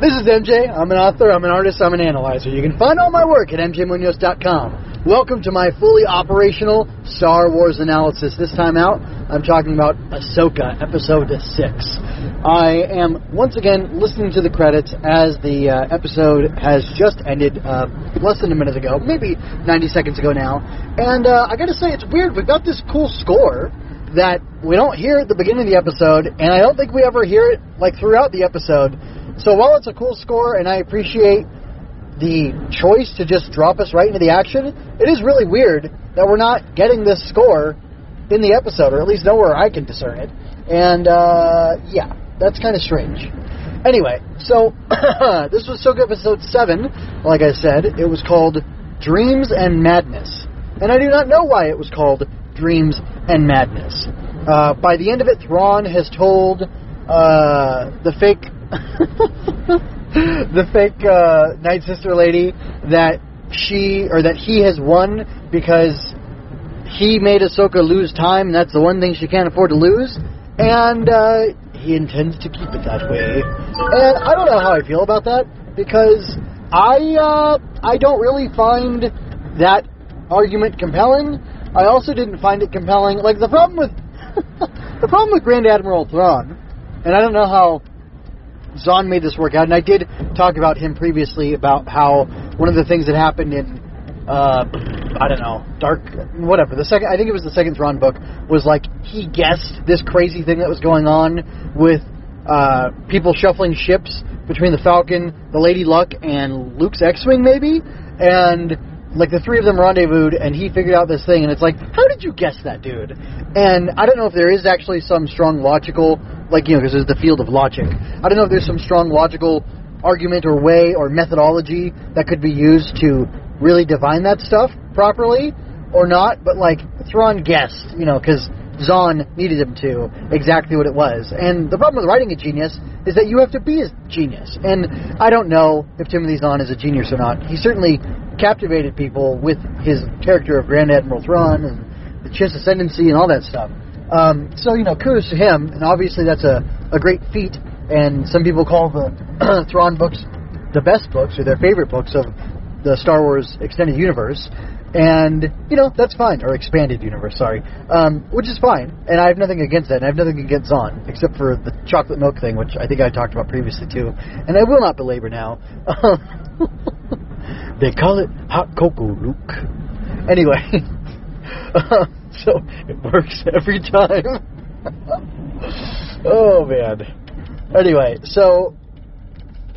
This is MJ. I'm an author, I'm an artist, I'm an analyzer. You can find all my work at mjmunoz.com. Welcome to my Fooly operational Star Wars analysis. This time out, I'm talking about Ahsoka, Episode 6. I am once again listening to the credits as the uh, episode has just ended uh, less than a minute ago, maybe 90 seconds ago now. And uh, I gotta say, it's weird. We've got this cool score that we don't hear at the beginning of the episode, and I don't think we ever hear it like throughout the episode. So while it's a cool score, and I appreciate the choice to just drop us right into the action, it is really weird that we're not getting this score in the episode, or at least nowhere I can discern it. And uh, yeah, that's kind of strange. Anyway, so this was Soka episode 7. Like I said, it was called Dreams and Madness. And I do not know why it was called Dreams and Madness. Uh, by the end of it, Thrawn has told uh, the fake the fake uh, Night Sister lady that she or that he has won because he made Ahsoka lose time, and that's the one thing she can't afford to lose. And uh, he intends to keep it that way. And I don't know how I feel about that because I uh, I don't really find that argument compelling. I also didn't find it compelling. Like the problem with the problem with Grand Admiral Thrawn, and I don't know how Zahn made this work out, and I did talk about him previously about how one of the things that happened in uh, I don't know, Dark, whatever. The second, I think it was the second Thrawn book, was like he guessed this crazy thing that was going on with uh, people shuffling ships between the Falcon, the Lady Luck, and Luke's X-wing, maybe, and like the three of them rendezvoused, and he figured out this thing, and it's like, how did you guess that, dude? And I don't know if there is actually some strong logical, like you know, because there's the field of logic. I don't know if there's some strong logical argument or way or methodology that could be used to really divine that stuff properly or not, but like Thrawn guessed, you know, because Zahn needed him to exactly what it was. And the problem with writing a genius is that you have to be a genius. And I don't know if Timothy Zahn is a genius or not. He certainly captivated people with his character of Grand Admiral Thrawn and the Chiss ascendancy and all that stuff. Um, so you know, kudos to him, and obviously that's a, a great feat. And some people call the Thrawn books the best books or their favorite books of the Star Wars extended universe, and you know that's fine, or expanded universe, sorry, um, which is fine, and I have nothing against that, and I have nothing against Zahn, except for the chocolate milk thing, which I think I talked about previously too, and I will not belabor now. they call it hot cocoa, Luke. Anyway, uh, so it works every time. oh man. Anyway, so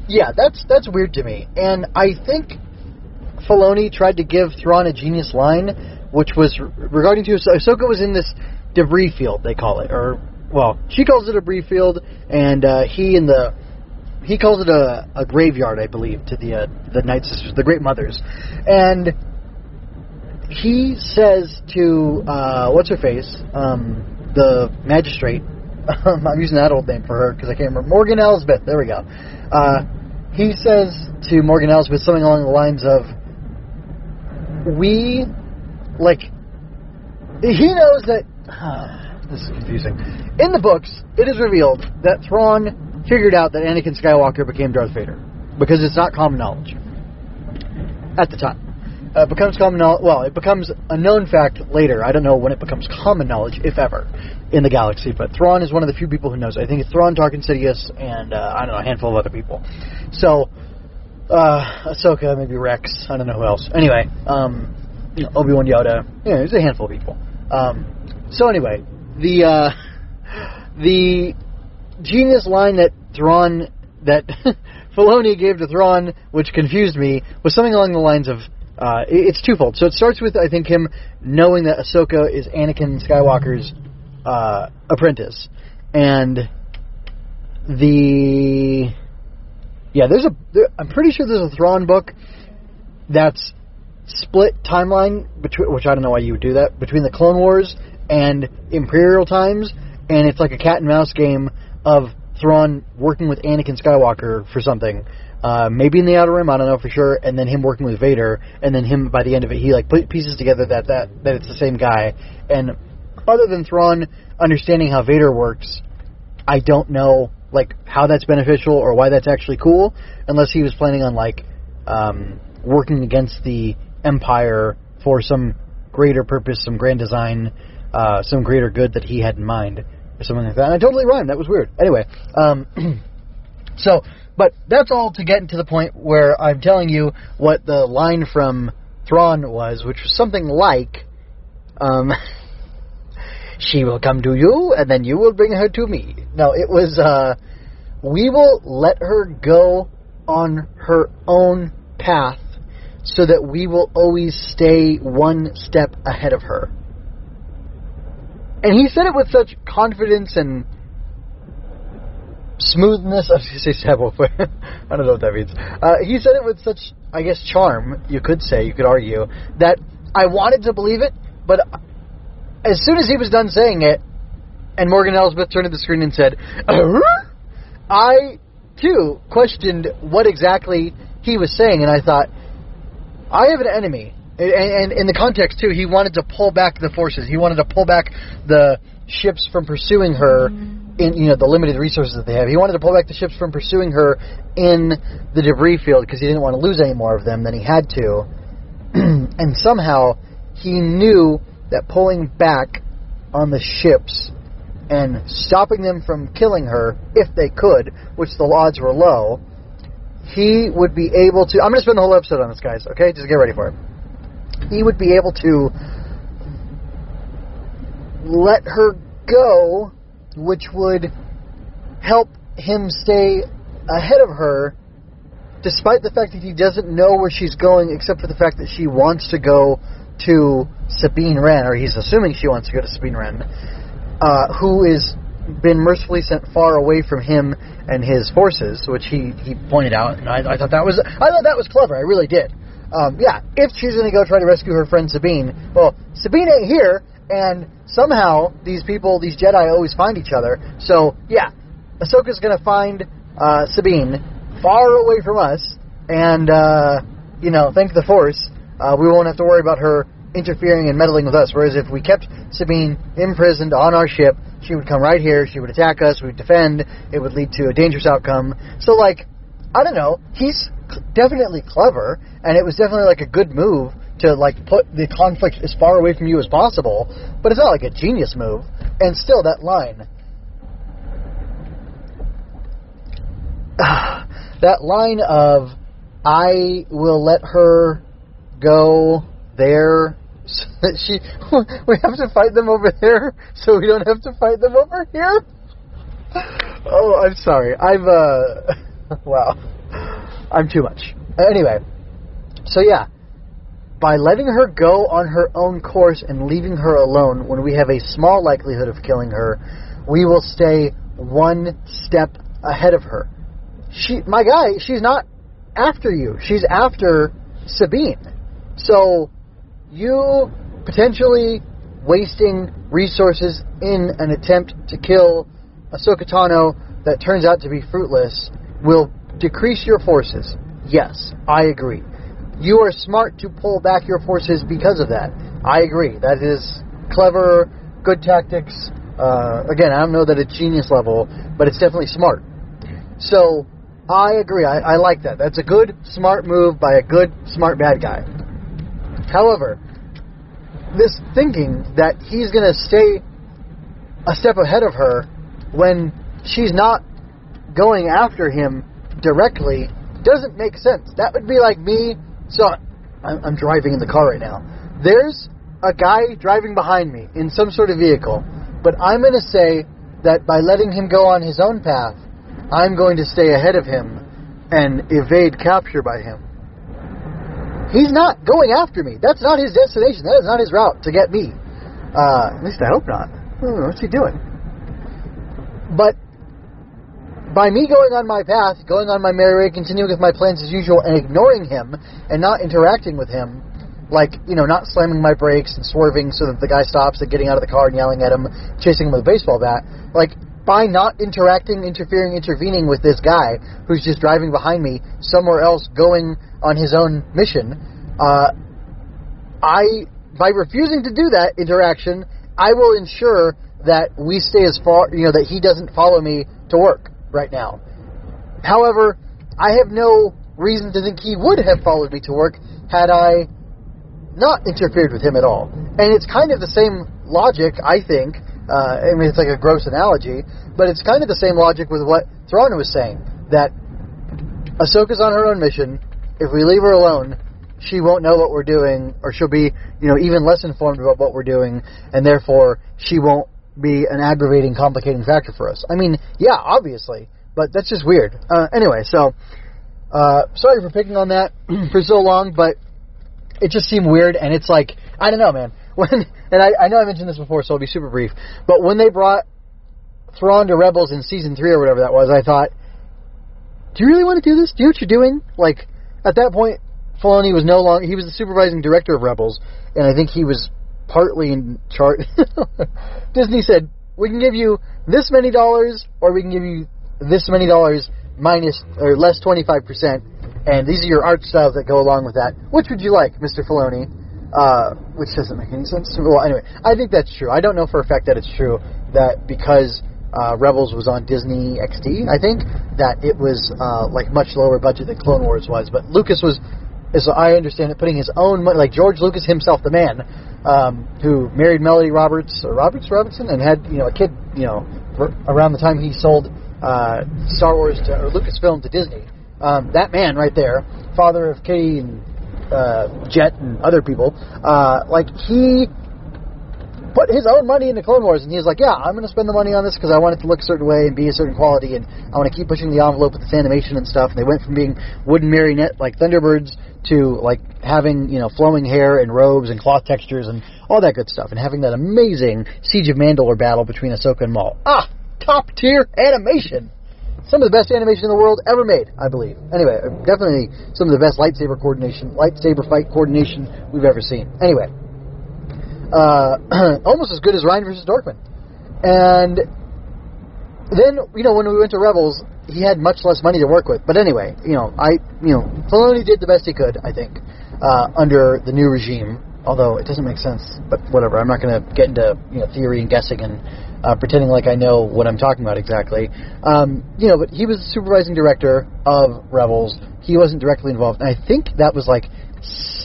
yeah, that's that's weird to me, and I think Filoni tried to give Thrawn a genius line, which was regarding to Ahsoka was in this debris field, they call it, or well, she calls it a debris field, and uh, he and the he calls it a, a graveyard, I believe, to the uh, the Night Sisters, the Great Mothers, and he says to uh, what's her face, um, the magistrate. I'm using that old name for her because I can't remember Morgan Elsbeth. There we go. Uh, he says to Morgan Elsbeth something along the lines of, we like he knows that this is confusing. In the books, it is revealed that Thrawn figured out that Anakin Skywalker became Darth Vader because it's not common knowledge at the time. Uh, it becomes common knowledge. Well, it becomes a known fact later. I don't know when it becomes common knowledge, if ever, in the galaxy. But Thrawn is one of the few people who knows. I think it's Thrawn, Tarkin Sidious, and uh, I don't know a handful of other people. So uh, Ahsoka, maybe Rex. I don't know who else. Anyway, um, you know, Obi Wan Yoda. Yeah, there's a handful of people. Um, so anyway, the uh, the genius line that Thrawn that Filoni gave to Thrawn, which confused me, was something along the lines of. Uh, it's twofold. So it starts with I think him knowing that Ahsoka is Anakin Skywalker's uh, apprentice, and the yeah, there's a. There, I'm pretty sure there's a Thrawn book that's split timeline between, which I don't know why you would do that between the Clone Wars and Imperial times, and it's like a cat and mouse game of Thrawn working with Anakin Skywalker for something. Uh, maybe in the Outer Rim, I don't know for sure, and then him working with Vader, and then him by the end of it, he like pieces together that that that it's the same guy. And other than Thrawn understanding how Vader works, I don't know like how that's beneficial or why that's actually cool, unless he was planning on like um, working against the Empire for some greater purpose, some grand design, uh, some greater good that he had in mind, or something like that. And I totally rhymed. That was weird. Anyway, um, so, but that's all to get to the point where I'm telling you what the line from Thrawn was, which was something like, um, "She will come to you, and then you will bring her to me." No, it was, uh, "We will let her go on her own path." So that we will always stay one step ahead of her. And he said it with such confidence and smoothness. To say subwoofer. I don't know what that means. Uh, he said it with such, I guess, charm, you could say, you could argue, that I wanted to believe it, but as soon as he was done saying it, and Morgan Elsbeth turned to the screen and said, I, too, questioned what exactly he was saying, and I thought, I have an enemy. And, and in the context, too, he wanted to pull back the forces. He wanted to pull back the ships from pursuing her in you know the limited resources that they have. He wanted to pull back the ships from pursuing her in the debris field because he didn't want to lose any more of them than he had to. and somehow he knew that pulling back on the ships and stopping them from killing her, if they could, which the odds were low, he would be able to. I'm going to spend the whole episode on this, guys. Okay, just get ready for it. He would be able to let her go, which would help him stay ahead of her, despite the fact that he doesn't know where she's going, except for the fact that she wants to go to Sabine Wren, or he's assuming she wants to go to Sabine Wren, uh, who is been mercifully sent far away from him and his forces, which he, he pointed out, and I, I thought that was I thought that was clever. I really did. Um, yeah, if she's going to go try to rescue her friend Sabine, well, Sabine ain't here, and somehow these people, these Jedi, always find each other. So yeah, Ahsoka's to find uh, Sabine far away from us, and uh, you know, thank the Force, uh, we won't have to worry about her interfering and meddling with us. Whereas if we kept Sabine imprisoned on our ship, she would come right here, she would attack us, we would defend, it would lead to a dangerous outcome. So, like, I don't know, he's definitely clever, and it was definitely like a good move to like put the conflict as far away from you as possible, but it's not like a genius move. And still, that line. that line of, I will let her go there. So that she we have to fight them over there so we don't have to fight them over here? Oh i'm sorry. I've uh wow. I'm too much. Anyway so yeah by letting her go on her own course and leaving her alone when we have a small likelihood of killing her we will stay one step ahead of her she my guy she's not after you she's after sabine so you potentially wasting resources in an attempt to kill Ahsoka Tano that turns out to be fruitless will decrease your forces. Yes, I agree. You are smart to pull back your forces because of that. I agree. That is clever, good tactics. Uh, again, I don't know that it's genius level, but it's definitely smart. So, I agree. I, I like that. That's a good, smart move by a good, smart bad guy. However, this thinking that he's going to stay a step ahead of her when she's not going after him directly doesn't make sense. That would be like me. So I'm, I'm driving in the car right now. There's a guy driving behind me in some sort of vehicle, but I'm going to say that by letting him go on his own path, I'm going to stay ahead of him and evade capture by him. He's not going after me. That's not his destination. That is not his route to get me. Uh, at least I hope not. Hmm, what's he doing? But by me going on my path, going on my merry way, continuing with my plans as usual, and ignoring him and not interacting with him, like you know, not slamming my brakes and swerving so that the guy stops and getting out of the car and yelling at him, chasing him with a baseball bat, like by not interacting, interfering, intervening with this guy who's just driving behind me somewhere else, going on his own mission, uh, I by refusing to do that interaction, I will ensure that we stay as far, you know, that he doesn't follow me to work. Right now. However, I have no reason to think he would have followed me to work had I not interfered with him at all. And it's kind of the same logic, I think. Uh, I mean, it's like a gross analogy, but it's kind of the same logic with what Thrawn was saying that Ahsoka's on her own mission. If we leave her alone, she won't know what we're doing, or she'll be, you know, even less informed about what we're doing, and therefore she won't be an aggravating, complicating factor for us. I mean, yeah, obviously, but that's just weird. Uh, anyway, so uh, sorry for picking on that for so long, but it just seemed weird, and it's like I don't know, man. When and I, I know I mentioned this before, so I'll be super brief. But when they brought Thrawn to Rebels in season three or whatever that was, I thought, do you really want to do this? Do you know what you're doing? Like at that point, Filoni was no longer he was the supervising director of Rebels, and I think he was partly in charge. Disney said, "We can give you this many dollars, or we can give you this many dollars minus or less 25 percent, and these are your art styles that go along with that. Which would you like, Mr. Filoni?" Uh, which doesn't make any sense. Well, anyway, I think that's true. I don't know for a fact that it's true that because uh, Rebels was on Disney XD, I think that it was uh, like much lower budget than Clone Wars was. But Lucas was, as I understand it, putting his own money, like George Lucas himself, the man um, who married Melody Roberts or Roberts Robertson and had you know a kid, you know, around the time he sold uh, Star Wars to, or Lucasfilm to Disney. Um, that man right there, father of Katie and uh, Jett and other people, uh, like he put his own money into Clone Wars, and he was like, "Yeah, I'm going to spend the money on this because I want it to look a certain way and be a certain quality, and I want to keep pushing the envelope with this animation and stuff." And they went from being wooden marionette like Thunderbirds to like having you know flowing hair and robes and cloth textures and all that good stuff, and having that amazing Siege of Mandalore battle between Ahsoka and Maul. Ah, top tier animation. Some of the best animation in the world ever made, I believe. Anyway, definitely some of the best lightsaber coordination, lightsaber fight coordination we've ever seen. Anyway, uh, almost as good as Ryan versus Dorkman. And then, you know, when we went to Rebels, he had much less money to work with. But anyway, you know, I, you know, Filoni did the best he could, I think, uh, under the new regime. Although it doesn't make sense, but whatever. I'm not going to get into you know theory and guessing and uh, pretending like I know what I'm talking about exactly. Um, you know, but he was the supervising director of Rebels. He wasn't directly involved, and I think that was like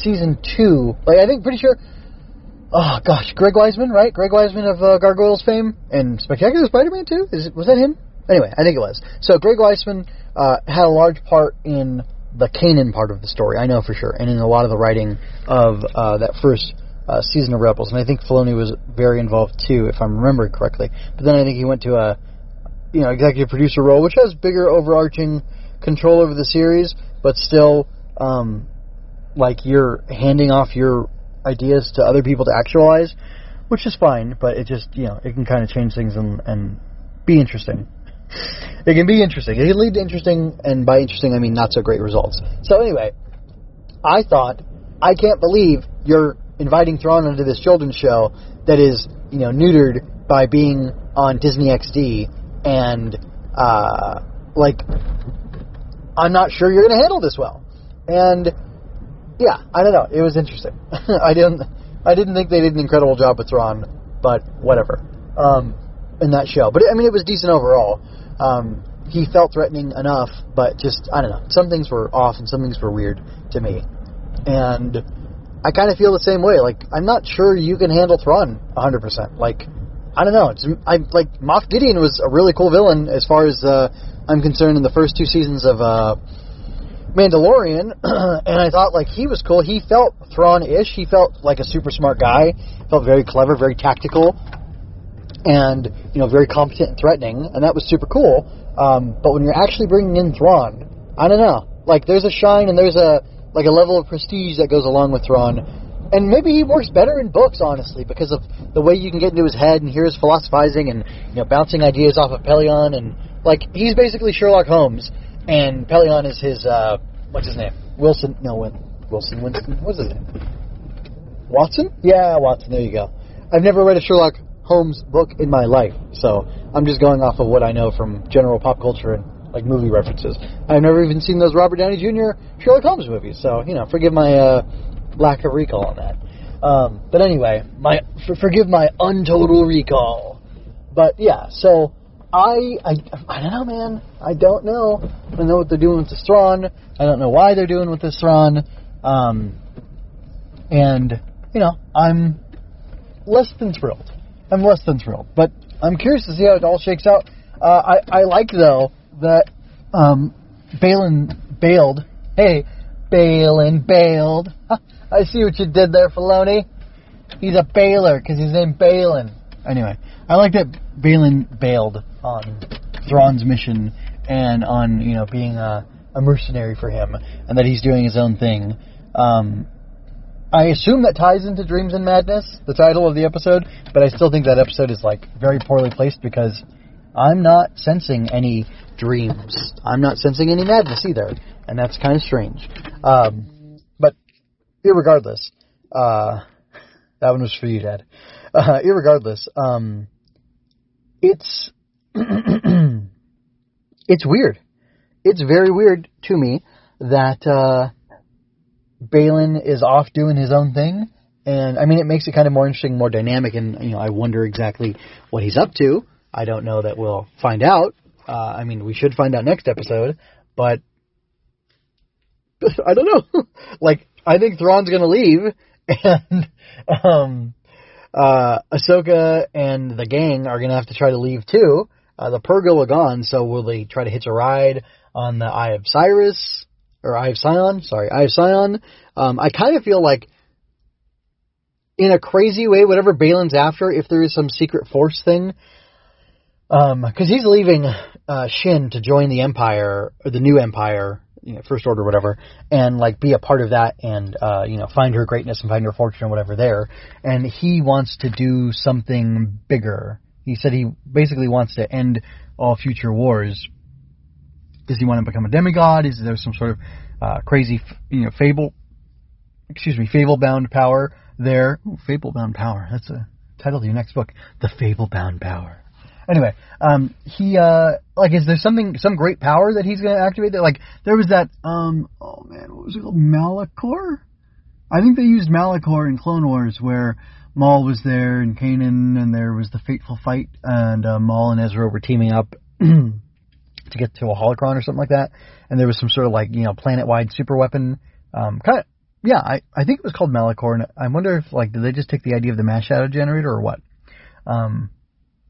season two. Like I think pretty sure. Oh gosh, Greg Weisman, right? Greg Weisman of uh, Gargoyles fame and Spectacular Spider-Man too. Is was that him? Anyway, I think it was. So Greg Weisman uh, had a large part in the Kanan part of the story. I know for sure, and in a lot of the writing of uh, that first uh, season of Rebels, and I think Filoni was very involved too, if I'm remembering correctly. But then I think he went to a you know executive producer role, which has bigger overarching control over the series, but still um, like you're handing off your ideas to other people to actualize, which is fine. But it just you know it can kind of change things and, and be interesting. It can be interesting. It can lead to interesting, and by interesting I mean not so great results. So anyway, I thought I can't believe you're inviting Thrawn into this children's show that is, you know, neutered by being on Disney XD, and uh, like, I'm not sure you're going to handle this well. And yeah, I don't know. It was interesting. I didn't, I didn't think they did an incredible job with Thrawn, but whatever. Um, in that show, but I mean, it was decent overall. Um, he felt threatening enough, but just I don't know. Some things were off and some things were weird to me, and I kind of feel the same way. Like, I'm not sure you can handle Thrawn 100%. Like, I don't know. It's, I like Moff Gideon was a really cool villain as far as uh, I'm concerned in the first two seasons of uh, Mandalorian, and I thought like he was cool. He felt Thrawn-ish. He felt like a super smart guy. Felt very clever, very tactical, and you know very competent and threatening, and that was super cool. Um, but when you're actually bringing in Thrawn, I don't know. Like, there's a shine and there's a like a level of prestige that goes along with Thrawn. And maybe he works better in books, honestly, because of the way you can get into his head and hear his philosophizing and you know bouncing ideas off of Pellaeon and like he's basically Sherlock Holmes, and Pellaeon is his uh, what's his name? Wilson? No, Wilson Winston. What's his name? Watson? Yeah, Watson. There you go. I've never read a Sherlock Holmes book in my life, so I'm just going off of what I know from general pop culture and like movie references. I've never even seen those Robert Downey Jr. Sherlock Holmes movies, so you know, forgive my uh, lack of recall on that. Um, but anyway, my for, forgive my untotal recall. But yeah, so I, I, I don't know, man. I don't know. I don't know what they're doing with this Thrawn. I don't know why they're doing with this Thrawn. Um, and you know, I'm less than thrilled. I'm less than thrilled, but I'm curious to see how it all shakes out. Uh, I, I like though that um, Baylan bailed. Hey, Baylan bailed. I see what you did there, Filoni. He's a bailer because he's named Baylan. Anyway, I like that Baylan bailed on Thrawn's mission and on you know being a, a mercenary for him, and that he's doing his own thing. Um, I assume that ties into Dreams and Madness, the title of the episode, but I still think that episode is like very poorly placed because I'm not sensing any dreams. I'm not sensing any madness either, and that's kind of strange. Um, but irregardless, uh, that one was for you, Dad. Uh, irregardless, um, it's it's weird. It's very weird to me that uh, Baylan is off doing his own thing, and I mean it makes it kind of more interesting, more dynamic, and you know I wonder exactly what he's up to. I don't know that we'll find out. Uh, I mean, we should find out next episode, but I don't know. like, I think Thrawn's gonna leave, and um, uh, Ahsoka and the gang are gonna have to try to leave too. Uh, the Purrgil are gone, so will they try to hitch a ride on the Eye of Cyrus? or Eye of Sion, sorry, Eye of Sion. Um, I kind of feel like, in a crazy way, whatever Baylan's after, if there is some secret force thing, um, because he's leaving uh, Shin to join the Empire or the new Empire, you know, First Order, whatever, and like be a part of that and uh, you know find her greatness and find her fortune or whatever there. And he wants to do something bigger. He said he basically wants to end all future wars does he want to become a demigod? Is there some sort of uh, crazy, you know, fable? Excuse me, fable bound power there? Ooh, fable bound power. That's a title of your next book, The Fable Bound Power. Anyway, um, he uh, like, is there something, some great power that he's to activate? That like, there was that, um, oh man, what was it called? Malachor. I think they used Malachor in Clone Wars where Maul was there and Kanan, and there was the fateful fight, and uh, Maul and Ezra were teaming up. to get to a holocron or something like that. And there was some sort of like you know planet wide super weapon. Um, kind of yeah, I I think it was called Malachor, and I wonder if like did they just take the idea of the mass shadow generator or what? Um,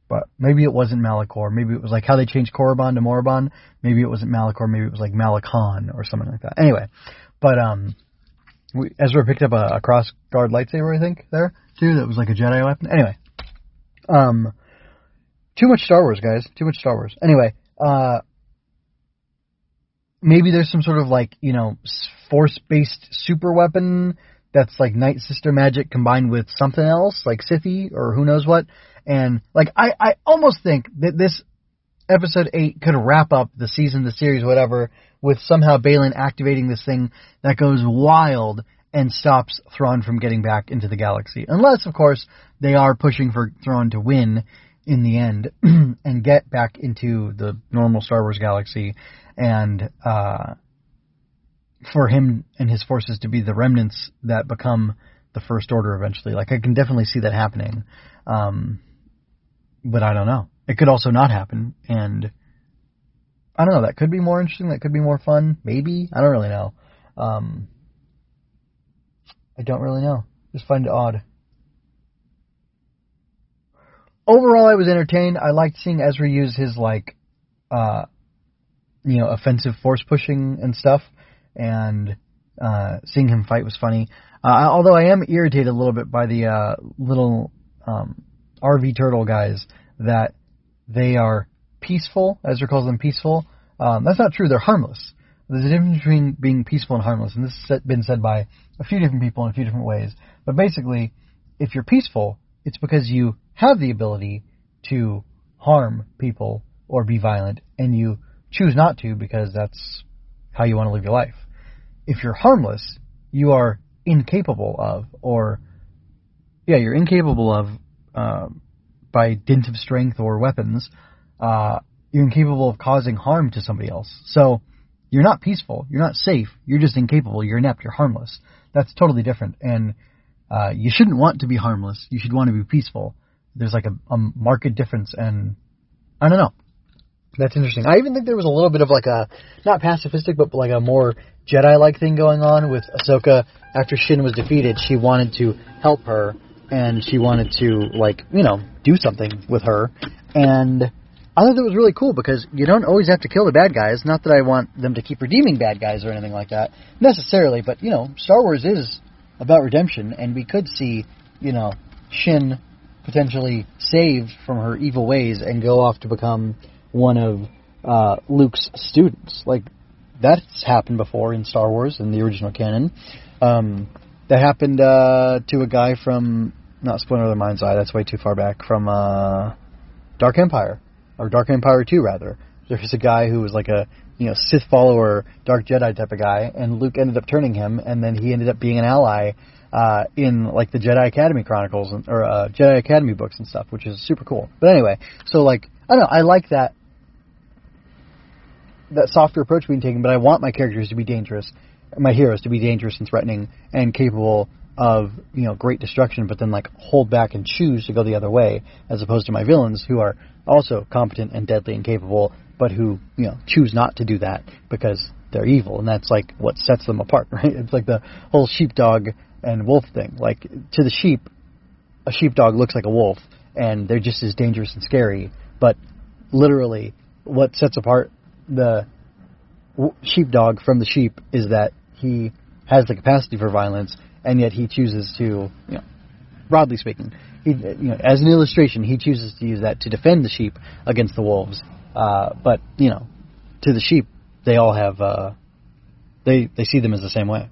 but maybe it wasn't Malachor. Maybe it was like how they changed Korriban to Moraband. Maybe it wasn't Malachor. Maybe it was like Malakon or something like that. Anyway, but um, we, Ezra picked up a, a cross guard lightsaber, I think there too. That was like a Jedi weapon. Anyway, um, too much Star Wars, guys. Too much Star Wars. Anyway, uh, maybe there's some sort of like you know force based super weapon that's like Night Sister magic combined with something else like Sithy or who knows what. And like I I almost think that this episode eight could wrap up the season, the series, whatever, with somehow Baylan activating this thing that goes wild and stops Thrawn from getting back into the galaxy. Unless, of course, they are pushing for Thrawn to win in the end and get back into the normal Star Wars galaxy and uh, for him and his forces to be the remnants that become the First Order eventually. Like I can definitely see that happening, um, but I don't know. It could also not happen, and I don't know. That could be more interesting. That could be more fun. Maybe I don't really know. Um, I don't really know. Just find it odd. Overall, I was entertained. I liked seeing Ezra use his like uh, you know, offensive force pushing and stuff, and uh, seeing him fight was funny. Uh, although I am irritated a little bit by the uh, little um, RV turtle guys that they are peaceful. Ezra calls them peaceful. Um, that's not true. They're harmless. There's a difference between being peaceful and harmless, and this has been said by a few different people in a few different ways. But basically, if you're peaceful, it's because you have the ability to harm people or be violent, and you choose not to because that's how you want to live your life. If you're harmless, you are incapable of, or yeah, you're incapable of, uh, by dint of strength or weapons, uh, you're incapable of causing harm to somebody else. So you're not peaceful, you're not safe, you're just incapable, you're inept, you're harmless. That's totally different, and uh, you shouldn't want to be harmless. You should want to be peaceful. There's like a, a marked difference, and I don't know. That's interesting. I even think there was a little bit of like a not pacifistic, but like a more Jedi-like thing going on with Ahsoka. After Shin was defeated, she wanted to help her, and she wanted to like you know do something with her. And I thought that was really cool because you don't always have to kill the bad guys. Not that I want them to keep redeeming bad guys or anything like that necessarily, but you know, Star Wars is about redemption, and we could see you know Shin potentially saved from her evil ways and go off to become one of uh, Luke's students. Like that's happened before in Star Wars in the original canon. Um, that happened uh, to a guy from not Splinter of the Mind's Eye. That's way too far back from uh, Dark Empire or Dark Empire Two rather. There's a guy who was like a you know Sith follower, Dark Jedi type of guy, and Luke ended up turning him, and then he ended up being an ally uh, in like the Jedi Academy Chronicles and, or uh, Jedi Academy books and stuff, which is super cool. But anyway, so like I don't know, I like that that softer approach being taken, but I want my characters to be dangerous, my heroes to be dangerous and threatening and capable of you know great destruction, but then like hold back and choose to go the other way, as opposed to my villains who are also competent and deadly and capable, but who you know choose not to do that because they're evil, and that's like what sets them apart, right? It's like the whole sheepdog and wolf thing. Like to the sheep, a sheepdog looks like a wolf, and they're just as dangerous and scary. But literally, what sets apart the sheepdog from the sheep is that he has the capacity for violence, and yet he chooses to, you know, broadly speaking, he, you know, as an illustration, he chooses to use that to defend the sheep against the wolves. Uh, but you know, to the sheep, they all have, uh, they they see them as the same way.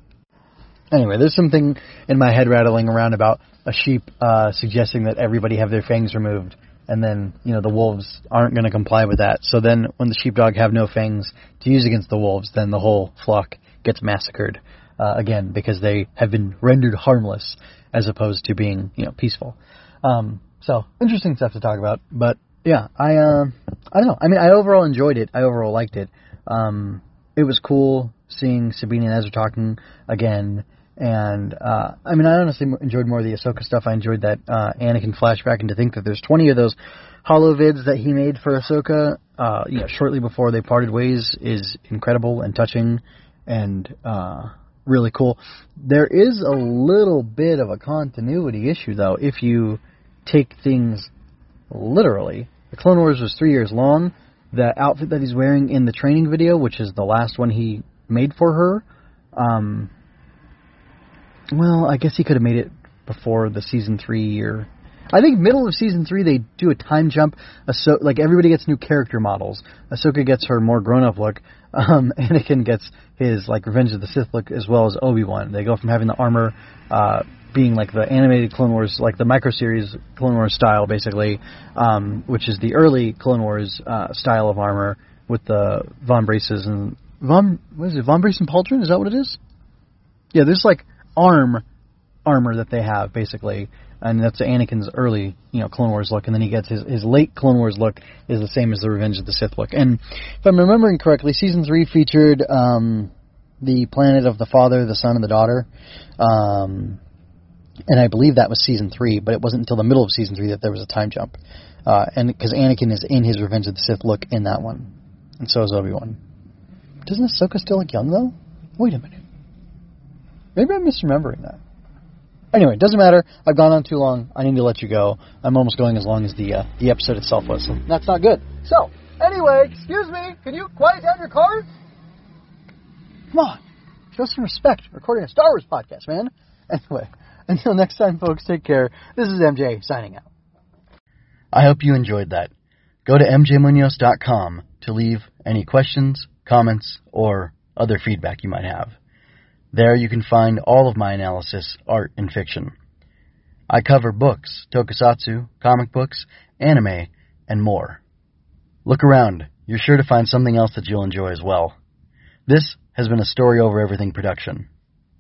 Anyway, there's something in my head rattling around about a sheep uh, suggesting that everybody have their fangs removed, and then you know the wolves aren't going to comply with that. So then, when the sheepdog have no fangs to use against the wolves, then the whole flock gets massacred uh, again because they have been rendered harmless as opposed to being you know peaceful. Um, so interesting stuff to talk about, but yeah, I uh, I don't know. I mean, I overall enjoyed it. I overall liked it. Um, it was cool seeing Sabine and Ezra talking again and uh, I mean, I honestly enjoyed more of the Ahsoka stuff. I enjoyed that uh, Anakin flashback, and to think that there's 20 of those hollow vids that he made for Ahsoka, uh, you know, shortly before they parted ways, is incredible and touching, and uh, really cool. There is a little bit of a continuity issue, though, if you take things literally. The Clone Wars was three years long. The outfit that he's wearing in the training video, which is the last one he made for her. Um, well, I guess he could have made it before the season three year. I think middle of season three they do a time jump. So like everybody gets new character models. Ahsoka gets her more grown up look. Um, Anakin gets his like Revenge of the Sith look as well as Obi Wan. They go from having the armor uh, being like the animated Clone Wars, like the micro series Clone Wars style, basically, um, which is the early Clone Wars uh, style of armor with the vambraces and von what is it vambrace and pauldron? Is that what it is? Yeah, there's like arm armor that they have basically, and that's Anakin's early you know Clone Wars look, and then he gets his his late Clone Wars look is the same as the Revenge of the Sith look. And if I'm remembering correctly, season three featured um, the planet of the father, the son, and the daughter. Um, and I believe that was season three, but it wasn't until the middle of season three that there was a time jump. Uh, and because Anakin is in his Revenge of the Sith look in that one, and so is Obi Wan. Doesn't Ahsoka still look young though? Wait a minute. Maybe I'm misremembering that. Anyway, it doesn't matter. I've gone on too long. I need to let you go. I'm almost going as long as the uh, the episode itself was. So that's not good. So, anyway, excuse me. Can you quiet down your car? Come on. Show some respect. Recording a Star Wars podcast, man. Anyway, until next time, folks, take care. This is MJ signing out. I hope you enjoyed that. Go to mjmunoz.com to leave any questions, comments, or other feedback you might have. There you can find all of my analysis, art, and fiction. I cover books, tokusatsu, comic books, anime, and more. Look around. You're sure to find something else that you'll enjoy as well. This has been a Story Over Everything production.